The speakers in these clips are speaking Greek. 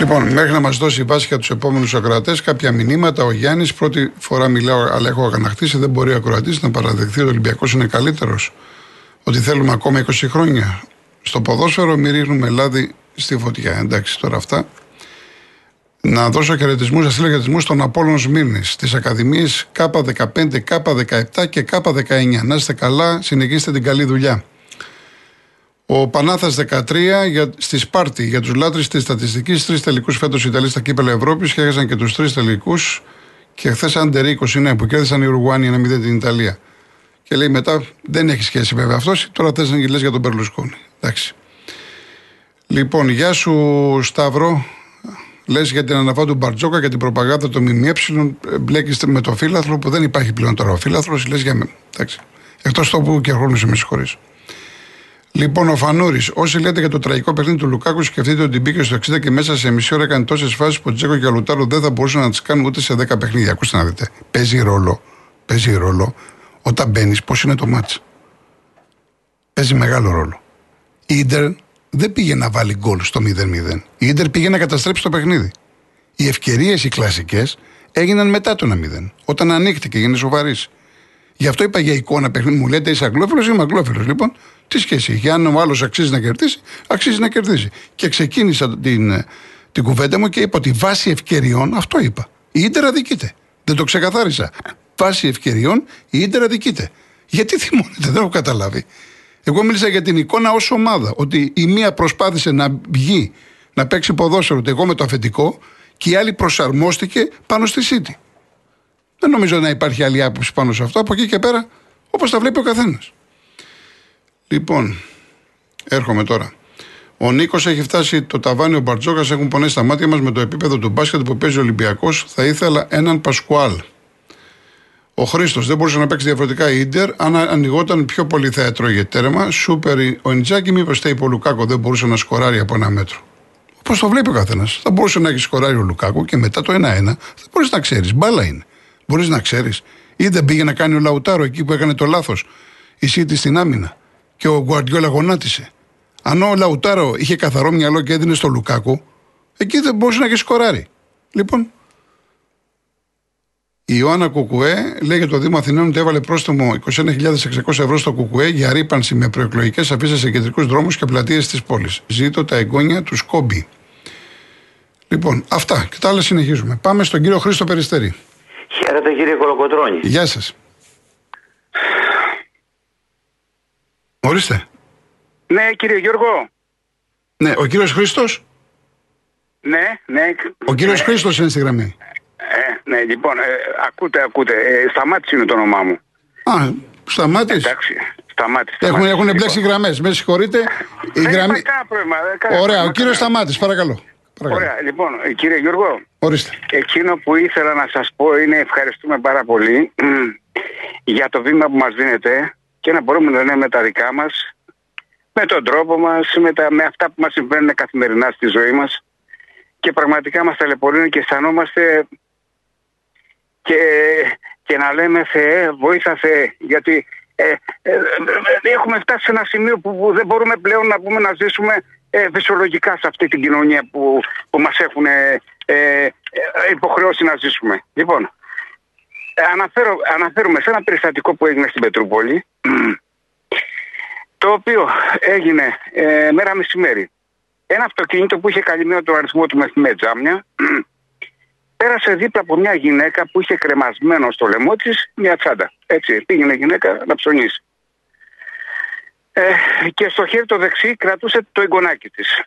Λοιπόν, μέχρι να μας δώσει η βάση για τους επόμενους ακροατές κάποια μηνύματα, ο Γιάννης, πρώτη φορά μιλάω, αλλά έχω αγανακτήσει, δεν μπορεί ο ακροατής να παραδεχθεί ότι ο Ολυμπιακός είναι καλύτερος. Ότι θέλουμε ακόμα 20 χρόνια. Στο ποδόσφαιρο μη ρίχνουμε λάδι στη φωτιά. Εντάξει, τώρα αυτά. Να δώσω χαιρετισμούς, να στείλω χαιρετισμούς στον Απόλλων Σμύρνη, στι Ακαδημίε K15, K17 και K19. Να είστε καλά, συνεχίστε την καλή δουλειά. Ο Πανάθας 13 για, στη Σπάρτη για τους λάτρε της στατιστικής. Τρεις τελικούς φέτος οι Ιταλοί στα κύπελα Ευρώπης και έχασαν και τους τρεις τελικούς. Και χθες άντερ 29 που κέρδισαν οι Ουρουγουάνοι ένα 0 την Ιταλία. Και λέει μετά, δεν έχει σχέση βέβαια αυτός, τώρα θες να λες για τον Περλουσκόνη. Εντάξει. Λοιπόν, γεια σου Σταύρο. Λες για την αναφορά του Μπαρτζόκα και την προπαγάνδα του ΜΜΕ. Μπλέκεις με το φύλαθρο που δεν υπάρχει πλέον τώρα ο φύλαθρος. Λες για μένα. Εκτός το που και ερχόμαι σε με συγχωρεί. Λοιπόν, ο Φανούρης, όσοι λέτε για το τραγικό παιχνίδι του Λουκάκου, σκεφτείτε ότι μπήκε στο 60 και μέσα σε μισή ώρα έκανε τόσες φάσεις που ο Τζέκο και ο Λουτάρο δεν θα μπορούσαν να τις κάνουν ούτε σε 10 παιχνίδια. Ακούστε να δείτε. Παίζει ρόλο, παίζει ρόλο όταν μπαίνεις, πώς είναι το μάτς. Παίζει μεγάλο ρόλο. Η Ιντερ δεν πήγε να βάλει γκολ στο 0-0. Η Ιντερ πήγε να καταστρέψει το παιχνίδι. Οι ευκαιρίες οι κλασικές έγιναν μετά το 1-0. Όταν ανοίχτηκε, έγινε σοβαρής. Γι' αυτό είπα για εικόνα παιχνίδι. Μου λέτε είσαι αγγλόφιλος, είμαι αγγλόφιλος. Λοιπόν, τι σχέση έχει; Αν ο άλλος αξίζει να κερδίσει, αξίζει να κερδίσει. Και ξεκίνησα την, την κουβέντα μου και είπα ότι βάσει ευκαιριών, αυτό είπα. Η ίντερ αδικείται. Δεν το ξεκαθάρισα. Βάσει ευκαιριών, η ίντερ αδικείται. Γιατί θυμώνετε, δεν έχω καταλάβει. Εγώ μίλησα για την εικόνα ως ομάδα. Ότι η μία προσπάθησε να βγει, να παίξει ποδόσφαιρο, εγώ με το αφεντικό, και η άλλη προσαρμόστηκε πάνω στη City. Δεν νομίζω να υπάρχει άλλη άποψη πάνω σε αυτό. Από εκεί και πέρα, όπως τα βλέπει ο καθένας. Λοιπόν, έρχομαι τώρα. Ο Νίκος έχει φτάσει το ταβάνι, ο Μπαρτζόκας έχουν πονέσει τα μάτια μας με το επίπεδο του μπάσκετ που παίζει ο Ολυμπιακός. Θα ήθελα έναν Πασκουάλ. Ο Χρήστος δεν μπορούσε να παίξει διαφορετικά η ντερ. Αν ανοιγόταν πιο πολύ θα έτρωγε τέρμα. Σούπερ ο Ιντζάκη, μήπως τα είπε ο Λουκάκο δεν μπορούσε να σκοράρει από ένα μέτρο. Όπως το βλέπει ο καθένας. Θα μπορούσε να έχει σκοράρει ο Λουκάκο και μετά το 1-1 θα μπορείς να ξέρεις. Μπάλα είναι. Μπορείς να ξέρεις. Ή δεν πήγε να κάνει ο Λαουτάρο εκεί που έκανε το λάθος. Η Σίτη στην άμυνα. Και ο Γκουαρδιόλα γονάτισε. Αν ο Λαουτάρο είχε καθαρό μυαλό και έδινε στο Λουκάκου, εκεί δεν μπορούσε να έχει σκοράρει. Λοιπόν, η Ιωάννα Κουκουέ λέει για το Δήμο Αθηνών ότι έβαλε πρόστιμο 21.600 ευρώ στο Κουκουέ για ρήπανση με προεκλογικές αφήσεις σε κεντρικούς δρόμους και πλατείες της πόλης. Ζήτω τα εγγόνια του Σκόμπι. Λοιπόν, αυτά και τα άλλα συνεχίζουμε. Πάμε στον κύριο Χρήστο Περιστέρη. Χαίρετε κύριε Κολοκοτρώνης. Γεια σας. Ορίστε. Ναι κύριε Γιώργο. Ναι, ο κύριος Χρήστος. Ναι, ναι. Ο κύριος ναι. Χρήστος είναι στη γραμμή. Ε, ναι, λοιπόν, ε, ακούτε, ακούτε. Ε, σταμάτης είναι το όνομά μου. Α, σταμάτης. Εντάξει, σταμάτης. Έχουν, έχουν λοιπόν. μπλέξει γραμμές. Με συγχωρείτε. Η Δεν γραμμή... υπάρχει κανένα πρόβλημα. δεν κανένα Ωραία, ο πρόβλημα, κύριος κανένα. Σταμάτης, παρακαλώ. Παρακαλώ. Ωραία, λοιπόν, ε, κύριε Γιώργο, Ορίστε. εκείνο που ήθελα να σας πω είναι ευχαριστούμε πάρα πολύ για το βήμα που μας δίνετε και να μπορούμε να λέμε τα δικά μας με τον τρόπο μας, με, τα, με αυτά που μας συμβαίνουν καθημερινά στη ζωή μας και πραγματικά μας ταλαιπωρούν και αισθανόμαστε και, και να λέμε Θεέ, βοήθα Θεέ, γιατί ε, ε, ε, ε, έχουμε φτάσει σε ένα σημείο που, που δεν μπορούμε πλέον να πούμε να ζήσουμε ε, φυσιολογικά σε αυτή την κοινωνία που, που μας έχουν ε, ε, υποχρεώσει να ζήσουμε. Λοιπόν, ε, αναφέρω, αναφέρουμε σε ένα περιστατικό που έγινε στην Πετρούπολη το οποίο έγινε ε, μέρα μεσημέρι. Ένα αυτοκίνητο που είχε καλυμμένο τον αριθμό του με, με τζάμια πέρασε δίπλα από μια γυναίκα που είχε κρεμασμένο στο λαιμό της μια τσάντα. Έτσι, πήγαινε η γυναίκα να ψωνίσει. Ε, και στο χέρι το δεξί κρατούσε το εγγονάκι της.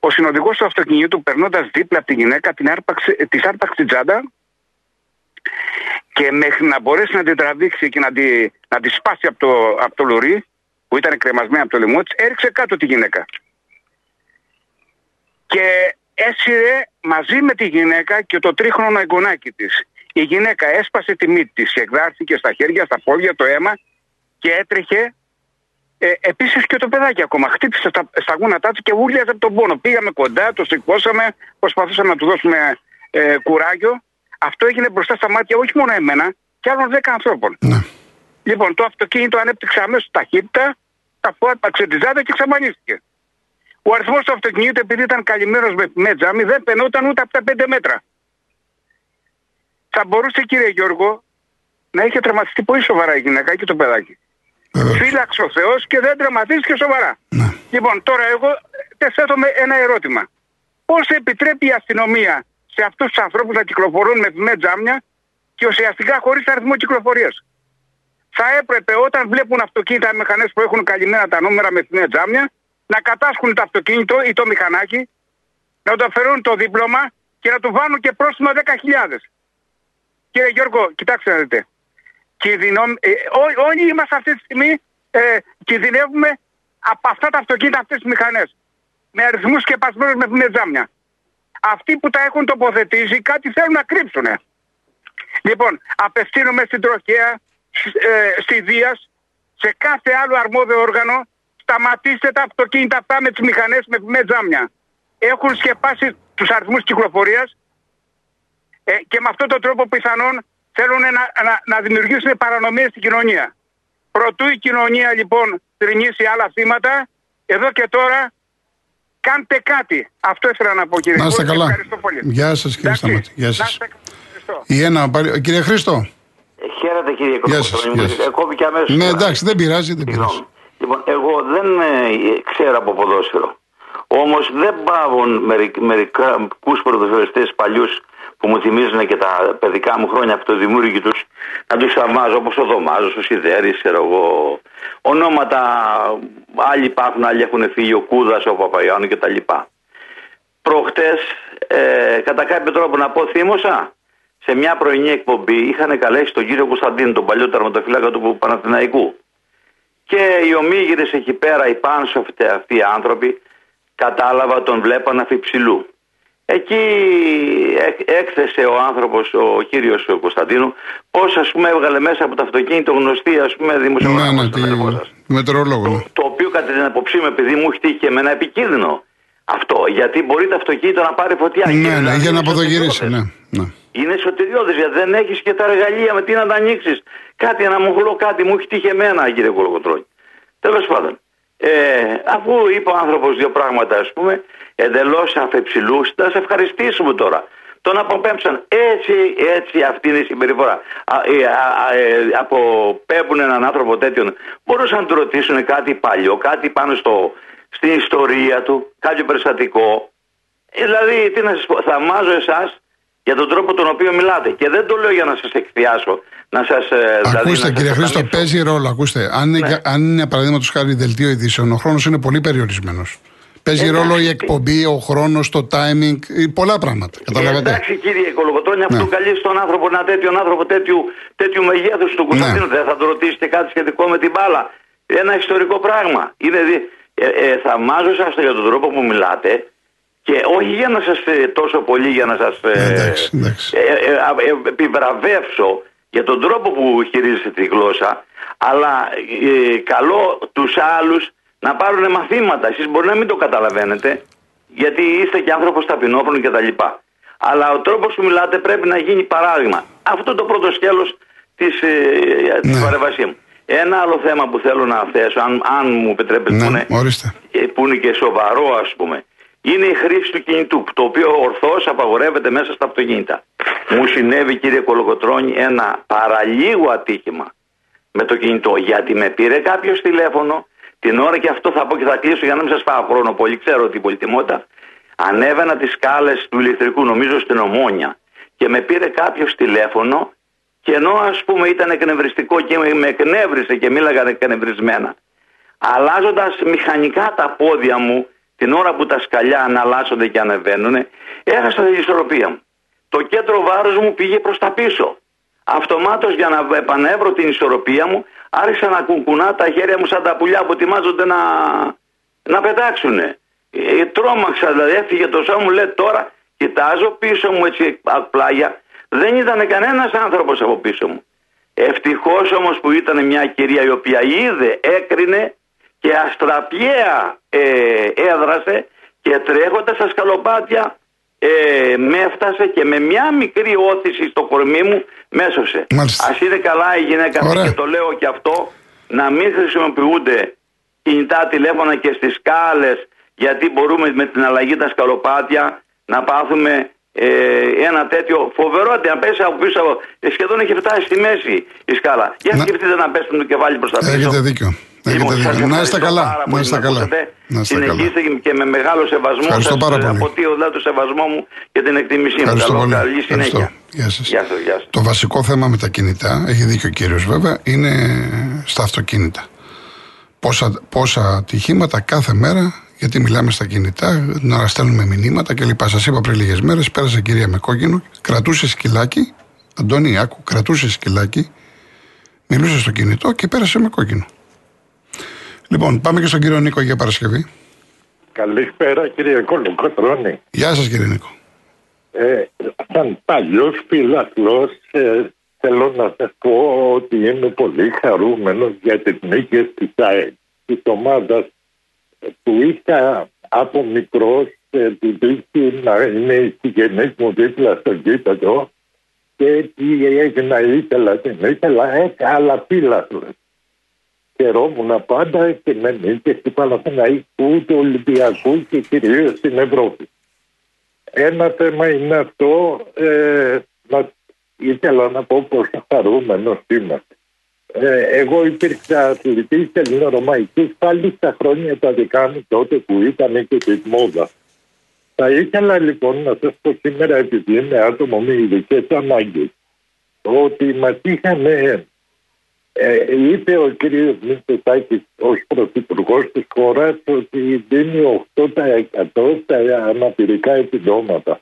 Ο συνοδηγός του αυτοκινήτου, περνώντας δίπλα από τη γυναίκα, την άρπαξε, της άρπαξε την τσάντα και μέχρι να μπορέσει να την τραβήξει και να τη, να τη σπάσει από το, από το λουρί, που ήταν κρεμασμένη από το λαιμό της, έριξε κάτω τη γυναίκα. Και έσυρε μαζί με τη γυναίκα και το τρίχρονο εγγονάκι της. Η γυναίκα έσπασε τη μύτη της και εκδάρθηκε στα χέρια, στα πόδια, το αίμα και έτρεχε. Ε, Επίσης και το παιδάκι ακόμα. Χτύπησε στα, στα γόνατά του και βούλιαζε από τον πόνο. Πήγαμε κοντά, το σηκώσαμε, προσπαθούσαμε να του δώσουμε ε, κουράγιο. Αυτό έγινε μπροστά στα μάτια όχι μόνο εμένα, και άλλων 10 ανθρώπων. Ναι. Λοιπόν, το αυτοκίνητο ανέπτυξε αμέσως ταχύτητα, αφού άρπαξε τη ζάτα και εξαφανίστηκε. Ο αριθμός του αυτοκινήτου, επειδή ήταν καλυμμένος με, με τζάμι, δεν πενόταν ούτε από τα 5 μέτρα. Θα μπορούσε, κύριε Γιώργο, να είχε τραυματιστεί πολύ σοβαρά η γυναίκα και το παιδάκι. Βεβαίως. Φύλαξε ο Θεός και δεν τραυματίστηκε σοβαρά. Ναι. Λοιπόν, τώρα εγώ τε θέτω με ένα ερώτημα. Πώς επιτρέπει η αστυνομία σε αυτούς τους ανθρώπους να κυκλοφορούν με, με τζάμια και ουσιαστικά χωρίς αριθμό κυκλοφορίας; Θα έπρεπε όταν βλέπουν αυτοκίνητα μηχανές που έχουν καλυμμένα τα νούμερα με με τζάμια να κατάσχουν το αυτοκίνητο ή το μηχανάκι, να του αφαιρούν το δίπλωμα και να του βάλουν και πρόστιμο 10.000. Κύριε Γιώργο, κοιτάξτε να δείτε. Κινδυνο... Ε, ό- όλοι είμαστε αυτή τη στιγμή ε, κινδυνεύουμε από αυτά τα αυτοκίνητα, αυτές τις μηχανές. Με αριθμούς σκεπασμένους με, με τζάμια. Αυτοί που τα έχουν τοποθετήσει κάτι θέλουν να κρύψουν. Λοιπόν, απευθύνομαι στην τροχέα, σ- ε, στη Δίας, σε κάθε άλλο αρμόδιο όργανο, σταματήστε τα αυτοκίνητα αυτά με τις μηχανές με, με τζάμια. Έχουν σκεπάσει τους αριθμούς κυκλοφορίας ε, και με αυτόν τον τρόπο πιθανόν θέλουν να, να, να δημιουργήσουν παρανομίες στην κοινωνία. Προτού η κοινωνία λοιπόν τρινήσει άλλα θύματα, εδώ και τώρα κάντε κάτι. Αυτό ήθελα να πω κύριε Να είστε Γιώργο, και καλά. Ευχαριστώ πολύ. Γεια σας, κύριε Εντάξει, Σταμάτη. Γεια σας. Να είστε καλά. Ευχαριστώ. Η ένα, πάλι- κύριε Χρήστο. Ε, Χαίρετε κύριε Γεια σας, Κολοκοτρώνη. γεια σας. Ε, Κόβει και αμέσως. Ναι, τώρα. εντάξει, δεν πειράζει, δεν πειράζει. Συγγνώμη. Λοιπόν, εγώ δεν ε, ξέρω από ποδόσφαιρο. Όμως δεν πάβουν μερικούς πρωτοβουλευτέ παλιούς που μου θυμίζουν και τα παιδικά μου χρόνια από το δημιούργη τους να τους θαυμάζω όπως ο Δωμάζος, ο Σιδέρης, ξέρω εγώ. Ονόματα άλλοι υπάρχουν, άλλοι έχουν φύγει, ο Κούδας, ο Παπαγιάννου κτλ. Προχτές, ε, κατά κάποιο τρόπο να πω, θύμωσα σε μια πρωινή εκπομπή είχαν καλέσει τον κύριο Κωνσταντίνο, τον παλιό τερματοφύλακα του Παναθηναϊκού. Και οι ομίγυρες εκεί πέρα, οι πάνσοφτε αυτοί οι άνθρωποι, κατάλαβα τον βλέπαν αφιψηλού. Εκεί έκ- έκθεσε ο άνθρωπος, ο κύριος Κωνσταντίνου, πώς ας πούμε έβγαλε μέσα από το αυτοκίνητο γνωστή ας πούμε Ναι, δημοσιογράφος ναι, στον τη αδερφό σας. μετεωρολόγο. ναι. Το, το οποίο κατά την απόψή μου, επειδή μου έχει τύχει και εμένα επικίνδυνο αυτό, γιατί μπορεί το αυτοκίνητο να πάρει φωτιά. Και Ναι, ναι, δηλαδή για να είναι αποδογυρίσει, σωτηριώδες. ναι. ναι. Είναι σωτηριώδη γιατί δεν έχεις και τα εργαλεία με τι να τα ανοίξεις. Κάτι, ένα μουχλό, κάτι μου έχει τύχει εμένα, κύριε Κολοκοτρόνη. Τέλος πάντων, ε, αφού είπε ο άνθρωπος δύο πράγματα, ας πούμε, εντελώς αφεψηλούς, να σε ευχαριστήσουμε τώρα. Τον αποπέμψαν. Έτσι, έτσι αυτή είναι η συμπεριφορά. Α, ε, α, α, ε, αποπέμπουν έναν άνθρωπο τέτοιον. Μπορούσαν να του ρωτήσουν κάτι παλιό, κάτι πάνω στο, στην ιστορία του, κάποιο περιστατικό. Ε, Δηλαδή, τι να σας πω, θαυμάζω εσάς για τον τρόπο τον οποίο μιλάτε. Και δεν το λέω για να σας εκθιάσω, να σας. Δηλαδή, Ακούστε, να κύριε σας Χρήστο, ανταμείψω. παίζει ρόλο. Ακούστε, αν, είναι, Ναι. αν είναι παραδείγματο χάρη δελτίο ειδήσεων, ο χρόνος είναι πολύ περιορισμένος. Παίζει Εντάξει. ρόλο η εκπομπή, ο χρόνος, το timing, ε, πολλά πράγματα. Καταλαβαίνετε. Εντάξει κύριε Κολοκοτρόνη, αφού Ναι. του καλείς τον άνθρωπο, ένα τέτοιον άνθρωπο τέτοιου, τέτοιου μεγέθους του Κωνσταντίνου, Ναι. δεν θα του ρωτήσετε κάτι σχετικό με την μπάλα. Ένα ιστορικό πράγμα. Είναι δι... ε, ε, θαυμάζω σας για τον τρόπο που μιλάτε και όχι για να σας ε, τόσο πολύ για να σας ε, Εντάξει, εντάξει. ε, ε, ε, ε, επιβραβεύσω για τον τρόπο που χειρίζεστε τη γλώσσα αλλά ε, καλό τους άλλους να πάρουν μαθήματα. Εσείς μπορεί να μην το καταλαβαίνετε γιατί είστε και άνθρωπος ταπεινόφωνο και τα λοιπά. Αλλά ο τρόπος που μιλάτε πρέπει να γίνει παράδειγμα. Αυτό το πρώτο σκέλος της, ε, της Ναι. παρεμβασίας μου. Ένα άλλο θέμα που θέλω να θέσω, αν, αν μου επιτρέπετε, που, Ναι, είναι, ορίστε. ε, που είναι και σοβαρό ας πούμε, είναι η χρήση του κινητού, το οποίο ορθώς απαγορεύεται μέσα στα αυτοκίνητα. Μου συνέβη κύριε Κολοκοτρώνη ένα παραλίγο ατύχημα με το κινητό, γιατί με πήρε κάποιος τηλέφωνο την ώρα και αυτό θα πω και θα κλείσω για να μην σας φάω χρόνο πολύ, ξέρω την πολυτιμότητα. Ανέβαινα τις σκάλες του ηλεκτρικού, νομίζω στην Ομόνια. Και με πήρε κάποιος τηλέφωνο και ενώ ας πούμε ήταν εκνευριστικό και με εκνεύρισε και μίλαγα εκνευρισμένα. Αλλάζοντας μηχανικά τα πόδια μου την ώρα που τα σκαλιά αναλάσσονται και ανεβαίνουν, έχασα την ισορροπία μου. Το κέντρο βάρους μου πήγε προς τα πίσω. Αυτομάτως για να επανέβρω την ισορροπία μου άρχισα να κουνκουνά τα χέρια μου σαν τα πουλιά που ετοιμάζονται να, να πετάξουνε. Ε, τρόμαξα δηλαδή έφυγε το σώμα μου λέει τώρα κοιτάζω πίσω μου έτσι πλάγια δεν ήταν κανένας άνθρωπος από πίσω μου. Ευτυχώς όμως που ήταν μια κυρία η οποία είδε, έκρινε και αστραπιαία ε, έδρασε και τρέχοντας στα σκαλοπάτια ε, με έφτασε και με μια μικρή όθηση στο κορμί μου μέσωσε. Ας είναι καλά η γυναίκα και το λέω και αυτό να μην χρησιμοποιούνται κινητά τηλέφωνα και στις σκάλες γιατί μπορούμε με την αλλαγή τα σκαλοπάτια να πάθουμε ε, ένα τέτοιο φοβερό ότι αν πέσει από πίσω σχεδόν έχει φτάσει στη μέση η σκάλα. Για να... σκεφτείτε να πέσουν το κεφάλι προς τα πίσω. Έχετε δίκιο. Έχετε δίκιο. Να είστε καλά. Να είστε καλά. Συνεχίστε και με μεγάλο σεβασμό. Ευχαριστώ πάρα πολύ. Αποτείω δηλαδή το σεβασμό μου και την εκτίμησή μου. Ευχαριστώ Καλό, πολύ. καλή συνέχεια. Γεια σας. Γεια σας, γεια σας. Το βασικό θέμα με τα κινητά, έχει δίκιο ο κύριος βέβαια, είναι στα αυτοκίνητα. Πόσα, πόσα ατυχήματα κάθε μέρα, γιατί μιλάμε στα κινητά, να στέλνουμε μηνύματα κλπ. Σας είπα πριν λίγες μέρες, πέρασε κυρία με κόκκινο, κρατούσε σκυλάκι. Αντώνη, άκου, κρατούσε σκυλάκι, μιλούσε στο κινητό και πέρασε με κόκκινο. Λοιπόν, πάμε και στον κύριο Νίκο για Παρασκευή. Καλησπέρα κύριε Κολοκοτρώνη. Γεια σας κύριε Νίκο. Ε, σαν παλιός φιλαθλός ε, θέλω να σας πω ότι είμαι πολύ χαρούμενος για τις νίκες της ΑΕΚ, της ομάδας που είχα από μικρός ε, την τύχη να είναι συγγενής μου δίπλα στο κήπεδο και τι έγινα ήθελα, την ήθελα, ε, αλλά φίλαθλος. Χαιρόμουν πάντα και με νίκες του Παναθηναϊκού, του Ολυμπιακούς και κυρίως στην Ευρώπη. Ένα θέμα είναι αυτό, ε, να, ήθελα να πω πόσο χαρούμενος είμαστε. Ε, εγώ υπήρξα αθλητής ελληνορωμαϊκής πάλι στα χρόνια τα δικά μου τότε που ήταν και της μόδα. Θα ήθελα λοιπόν να σας πω σήμερα επειδή είμαι άτομο με ειδικές ανάγκες ότι μας είχαν ε, είπε ο κ. Μητσοτάκης ως πρωθυπουργός της χώρας ότι δίνει 8% τα αναπηρικά επιδόματα.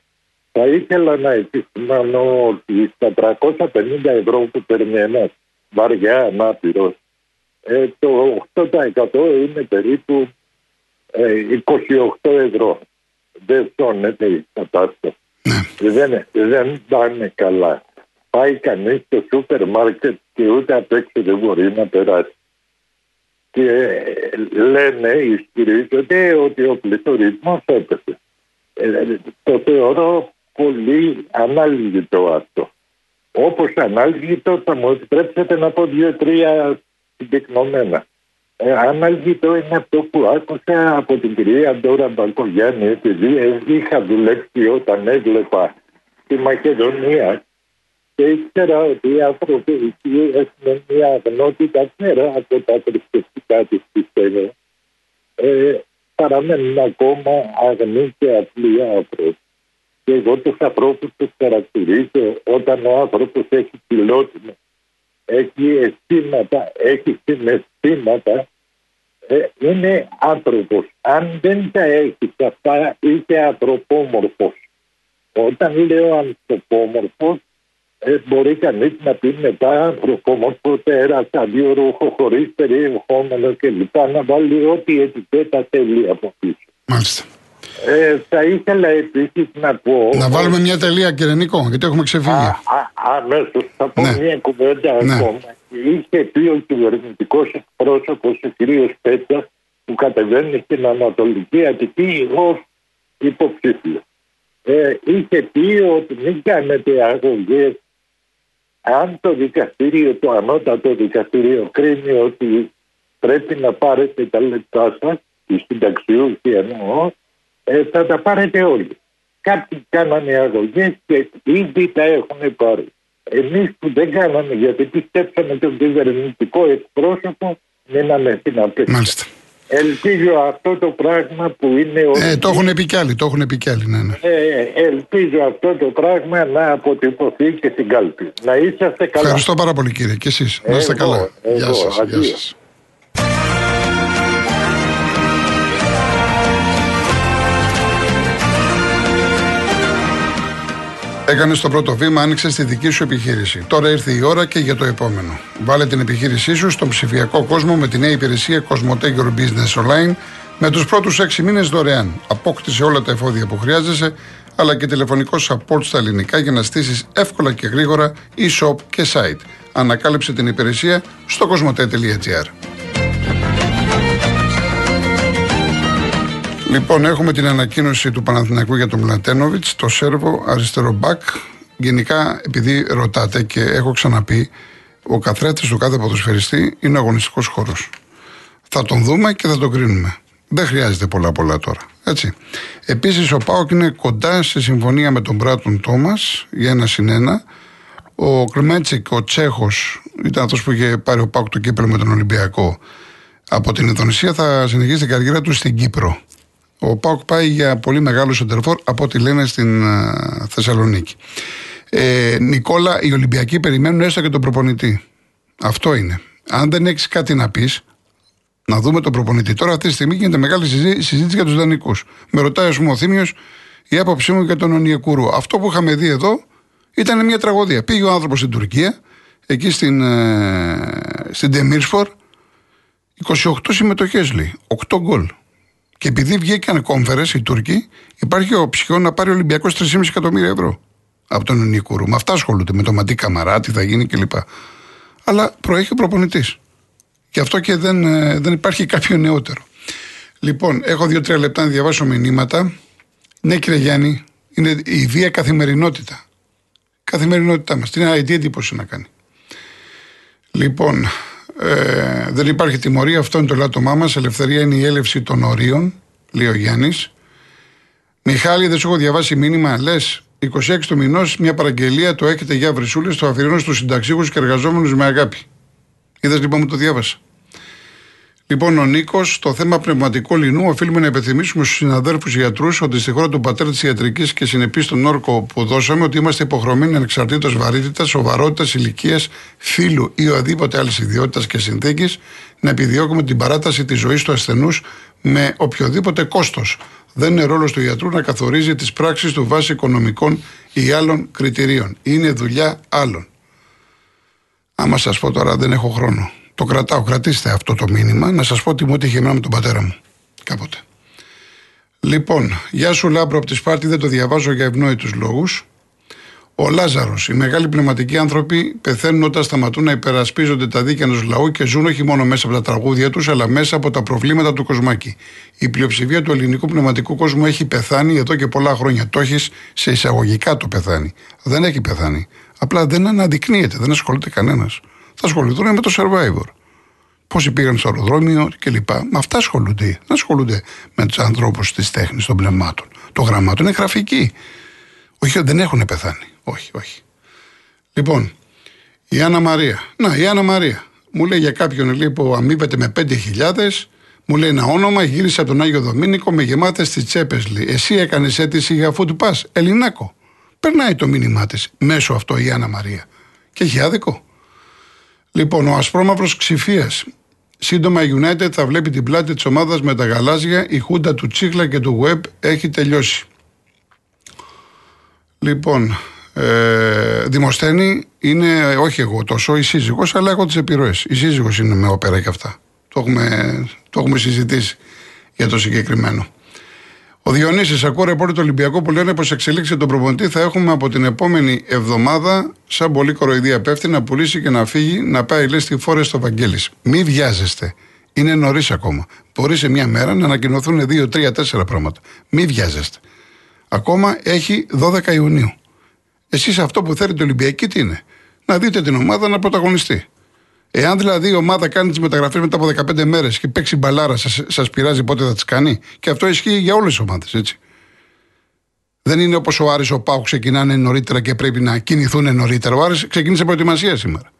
Θα ήθελα να επισημάνω ότι στα 350 ευρώ που παίρνει ένας βαριά ανάπηρος ε, το 8% είναι περίπου ε, 28 ευρώ. Δεν σώνεται η κατάσταση. Δεν, δεν πάνε καλά πάει κανείς στο σούπερ μάρκετ και ούτε απ' έξω δεν μπορεί να περάσει. Και λένε, ισχυρίζονται ότι ο πληθωρισμός έπεσε. Ε, το θεωρώ πολύ ανάλγητο αυτό. Όπως ανάλγητο θα μου επιτρέψετε να πω δύο-τρία συμπυκνωμένα. Ε, ανάλγητο είναι αυτό που άκουσα από την κυρία Ντόρα Μπακογιάννη επειδή είχα δουλέψει όταν έβλεπα τη Μακεδονία και ήξερα ότι οι άνθρωποι εκεί έχουν μια αγνότητα πέρα από τα θρησκευτικά της πιστεύω. Ε, παραμένουν ακόμα αγνοί και απλοί άνθρωποι. Και εγώ τους ανθρώπους τους χαρακτηρίζω όταν ο άνθρωπος έχει φιλότιμο, έχει αισθήματα, έχει συναισθήματα, ε, είναι άνθρωπος. Αν δεν τα έχεις αυτά, είσαι ανθρωπόμορφος. Όταν λέω ανθρωπόμορφος, ε, μπορεί κανείς να πει μετά ανθρωπόμορφο τέρασα, δύο ρούχο χωρίς περιεχόμενο κλπ. Να βάλει ό,τι ετικέτα θέλει από πίσω. Μάλιστα. Ε, θα ήθελα επίσης να πω. Να βάλουμε μια τελεία, κύριε Νίκο, γιατί έχουμε ξεφύγει. Αμέσως θα πω Ναι. μια κουβέντα Ναι. ακόμα. Είχε πει ο κυβερνητικός εκπρόσωπος, ο κ. Πέτσα, που κατεβαίνει στην Ανατολική Αττική ως υποψήφιος. Ε, είχε πει ότι μην κάνετε αγωγές αν το δικαστήριο, το ανώτατο δικαστήριο κρίνει ότι πρέπει να πάρετε τα λεπτά σας, οι συνταξιούχοι εννοώ, ε, θα τα πάρετε όλοι. Κάποιοι κάνανε αγωγές και ήδη τα έχουν πάρει. Εμείς που δεν κάναμε γιατί πιστέψαμε τον κυβερνητικό εκπρόσωπο, μείναμε στην απέξω. Μάλιστα. Ελπίζω αυτό το πράγμα που είναι. Ε, το έχουν πει κι άλλοι, το έχουν πει κι άλλοι, ναι, ναι. Ε, ελπίζω αυτό το πράγμα να αποτυπωθεί και στην κάλπη. Να είσαστε καλά. Ευχαριστώ πάρα πολύ κύριε. Και εσείς. Να είστε Εγώ, καλά. εγώ, Γεια σας. Γεια αντίο. σας. Έκανε το πρώτο βήμα, άνοιξε τη δική σου επιχείρηση. Τώρα ήρθε η ώρα και για το επόμενο. Βάλε την επιχείρησή σου στον ψηφιακό κόσμο με τη νέα υπηρεσία Cosmote Your Business Online με τους πρώτους 6 μήνες δωρεάν. Απόκτησε όλα τα εφόδια που χρειάζεσαι, αλλά και τηλεφωνικό support στα ελληνικά για να στήσεις εύκολα και γρήγορα e-shop και site. Ανακάλυψε την υπηρεσία στο cosmote.gr. Λοιπόν, έχουμε την ανακοίνωση του Παναθηναϊκού για τον Μλατένοβιτς, το Σέρβο, αριστερό μπακ. Γενικά, επειδή ρωτάτε και έχω ξαναπεί, ο καθρέφτης του κάθε ποδοσφαιριστή είναι ο αγωνιστικός χώρος. Θα τον δούμε και θα τον κρίνουμε. Δεν χρειάζεται πολλά πολλά τώρα. Έτσι. Επίσης, ο Πάοκ είναι κοντά σε συμφωνία με τον Μπράτον Τόμας για ένα συν ένα. Ο Κρμέτσικ, ο Τσέχος, ήταν αυτός που είχε πάρει ο Πάοκ το κύπελο με τον Ολυμπιακό. Από την Ινδονησία θα συνεχίσει την καριέρα του στην Κύπρο. Ο Πάοκ πάει για πολύ μεγάλο σεντερφόρ από ό,τι λένε στην ε, Θεσσαλονίκη. Ε, Νικόλα, οι Ολυμπιακοί περιμένουν έστω και τον προπονητή. Αυτό είναι. Αν δεν έχεις κάτι να πεις, να δούμε τον προπονητή. Τώρα αυτή τη στιγμή γίνεται μεγάλη συζή- συζήτηση για τους δανεικούς. Με ρωτάει, ας πούμε, ο Θήμιος η άποψή μου για τον Ονιεκούρου. Αυτό που είχαμε δει εδώ ήταν μια τραγωδία. Πήγε ο άνθρωπος στην Τουρκία, εκεί στην, ε, στην Ντεμίρσφορ, 28 συμμετοχές λέει, 8 γκολ. Και επειδή βγήκαν κόμφερες οι Τούρκοι, υπάρχει ο ψυχιό να πάρει ο Ολυμπιακό 3,5 εκατομμύρια ευρώ από τον Νικούρου. Με αυτά ασχολούνται, με το Ματί Καμαρά, τι θα γίνει κλπ. Αλλά προέχει ο προπονητής. Γι' αυτό και δεν, ε, δεν υπάρχει κάποιο νεότερο. Λοιπόν, έχω δύο-τρία λεπτά να διαβάσω μηνύματα. Ναι, κύριε Γιάννη, είναι η βία καθημερινότητα. Καθημερινότητά μας. Τι, τι εντύπωση να κάνει. Λοιπόν, ε, δεν υπάρχει τιμωρία, αυτό είναι το λάτωμά μας. Ελευθερία είναι η έλευση των ορίων, λέει ο Γιάννης. Μιχάλη, δεν σου έχω διαβάσει μήνυμα. Λες, 26 του μηνός, μια παραγγελία, το έχετε για βρυσούλες, το αφιερώνω στους συνταξίγου και εργαζόμενους με αγάπη. Είδες λοιπόν μου το διάβασα. Λοιπόν, ο Νίκος, στο θέμα πνευματικού λινού, οφείλουμε να υπενθυμίσουμε στους συναδέλφους γιατρούς ότι στη χώρα του πατέρα της ιατρικής και συνεπής στον όρκο που δώσαμε, ότι είμαστε υποχρεωμένοι ανεξαρτήτως βαρύτητας, σοβαρότητας, ηλικίας, φύλου ή οδήποτε άλλης ιδιότητας και συνθήκης να επιδιώκουμε την παράταση της ζωής του ασθενούς με οποιοδήποτε κόστος. Δεν είναι ρόλος του γιατρού να καθορίζει τις πράξεις του βάσει οικονομικών ή άλλων κριτηρίων. Είναι δουλειά άλλων. Άμα σας πω τώρα, δεν έχω χρόνο. Το κρατάω, κρατήστε αυτό το μήνυμα, να σας πω τι μου έτυχε εμένα με τον πατέρα μου. Κάποτε. Λοιπόν, γεια σου Λάμπρο από τη Σπάρτη, δεν το διαβάζω για ευνόητους λόγους. Ο Λάζαρος. Οι μεγάλοι πνευματικοί άνθρωποι πεθαίνουν όταν σταματούν να υπερασπίζονται τα δίκαια ενός λαού και ζουν όχι μόνο μέσα από τα τραγούδια τους, αλλά μέσα από τα προβλήματα του κοσμάκη. Η πλειοψηφία του ελληνικού πνευματικού κόσμου έχει πεθάνει εδώ και πολλά χρόνια. Το έχεις σε εισαγωγικά το πεθάνει. Δεν έχει πεθάνει. Απλά δεν αναδεικνύεται, δεν ασχολείται κανένας. Θα ασχοληθούν με το survivor. Πόσοι πήγαν στο αεροδρόμιο κλπ. Με αυτά ασχολούνται. Δεν ασχολούνται με τους ανθρώπους της τέχνης, των πνευμάτων. Το γραμμάτων είναι γραφική. Όχι, δεν έχουν πεθάνει. Όχι, όχι. Λοιπόν, η Άννα Μαρία. Να, η Άννα Μαρία. Μου λέει για κάποιον λέει, που αμείβεται με 5.000, μου λέει ένα όνομα, γύρισε από τον Άγιο Δομήνικο με γεμάτες τις τσέπες. Εσύ έκανες αίτηση για αφού του πα. Ελληνάκο. Περνάει το μήνυμά της μέσω αυτό η Άννα Μαρία. Και έχει άδικο. Λοιπόν, ο Ασπρόμαυρος Ξηφίας. Σύντομα η United θα βλέπει την πλάτη της ομάδας με τα γαλάζια. Η χούντα του Τσίχλα και του Web έχει τελειώσει. Λοιπόν, ε, Δημοσθένη είναι όχι εγώ τόσο, η σύζυγος, αλλά έχω τις επιρροές. Η σύζυγος είναι με όπερα και αυτά. Το έχουμε, το έχουμε συζητήσει για το συγκεκριμένο. Ο Διονύσης, ακούω ρεπόρτε του Ολυμπιακού που λένε πως εξελίξει τον προπονητή θα έχουμε από την επόμενη εβδομάδα σαν πολύ κοροϊδία πέφτει να πουλήσει και να φύγει να πάει λέει στη φόρες στο Βαγγέλης. Μη βιάζεστε. Είναι νωρίς ακόμα. Μπορεί σε μια μέρα να ανακοινωθούν δύο, τρία, τέσσερα πράγματα. Μη βιάζεστε. Ακόμα έχει 12 Ιουνίου. Εσείς αυτό που θέλετε Ολυμπιακή τι είναι; Να δείτε την ομάδα να πρωταγωνιστεί. Εάν δηλαδή η ομάδα κάνει τις μεταγραφές μετά από 15 μέρες και παίξει μπαλάρα, σας πειράζει πότε θα τις κάνει; Και αυτό ισχύει για όλες τις ομάδες, έτσι. Δεν είναι όπως ο Άρης ο Πάου ξεκινάνε νωρίτερα και πρέπει να κινηθούν νωρίτερα. Ο Άρης ξεκίνησε προετοιμασία σήμερα.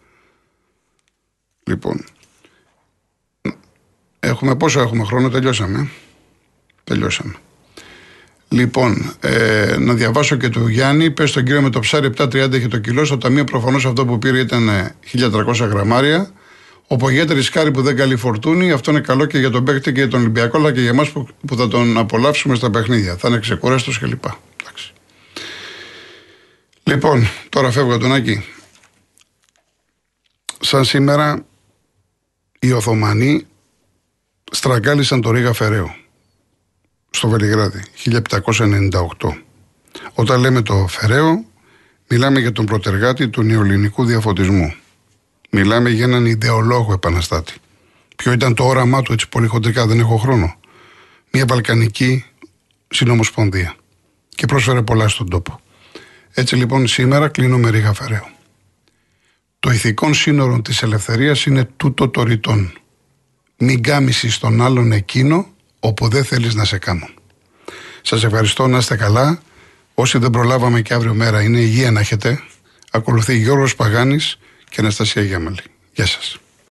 Λοιπόν. Έχουμε πόσο έχουμε χρόνο, τελειώσαμε. Τελειώσαμε. Λοιπόν, ε, να διαβάσω και του Γιάννη. Πες στον κύριο με το ψάρι 7,30 έχει το κιλό. Στο ταμείο προφανώς αυτό που πήρε ήταν 1300 ε, γραμμάρια. Ο Πογέτερη ρισκάρει που δεν καλεί φορτούνη. Αυτό είναι καλό και για τον παίκτη και για τον Ολυμπιακό, αλλά και για εμάς που, που θα τον απολαύσουμε στα παιχνίδια. Θα είναι ξεκούραστος κλπ. Λοιπόν, τώρα φεύγω τον Άκη. Σαν σήμερα οι Οθωμανοί στραγγάλισαν το Ρίγα Φεραίου στο Βελιγράδι 1798. Όταν λέμε το Φεραίο, μιλάμε για τον προτεργάτη του νεοελληνικού διαφωτισμού. Μιλάμε για έναν ιδεολόγο επαναστάτη. Ποιο ήταν το όραμά του, έτσι πολύ χοντρικά, δεν έχω χρόνο. Μια βαλκανική συνομοσπονδία. Και πρόσφερε πολλά στον τόπο. Έτσι λοιπόν σήμερα κλείνω με ρίγα Φεραίο. Το ηθικό σύνορο της ελευθερίας είναι τούτο το ρητόν. Μην κάμισεις τον άλλον εκείνο όπου δεν θέλεις να σε κάνω. Σας ευχαριστώ να είστε καλά. Όσοι δεν προλάβαμε και αύριο μέρα είναι υγεία να έχετε. Ακολουθεί Γιώργος Παγάνης και Αναστασία Γιάμαλη. Γεια σας.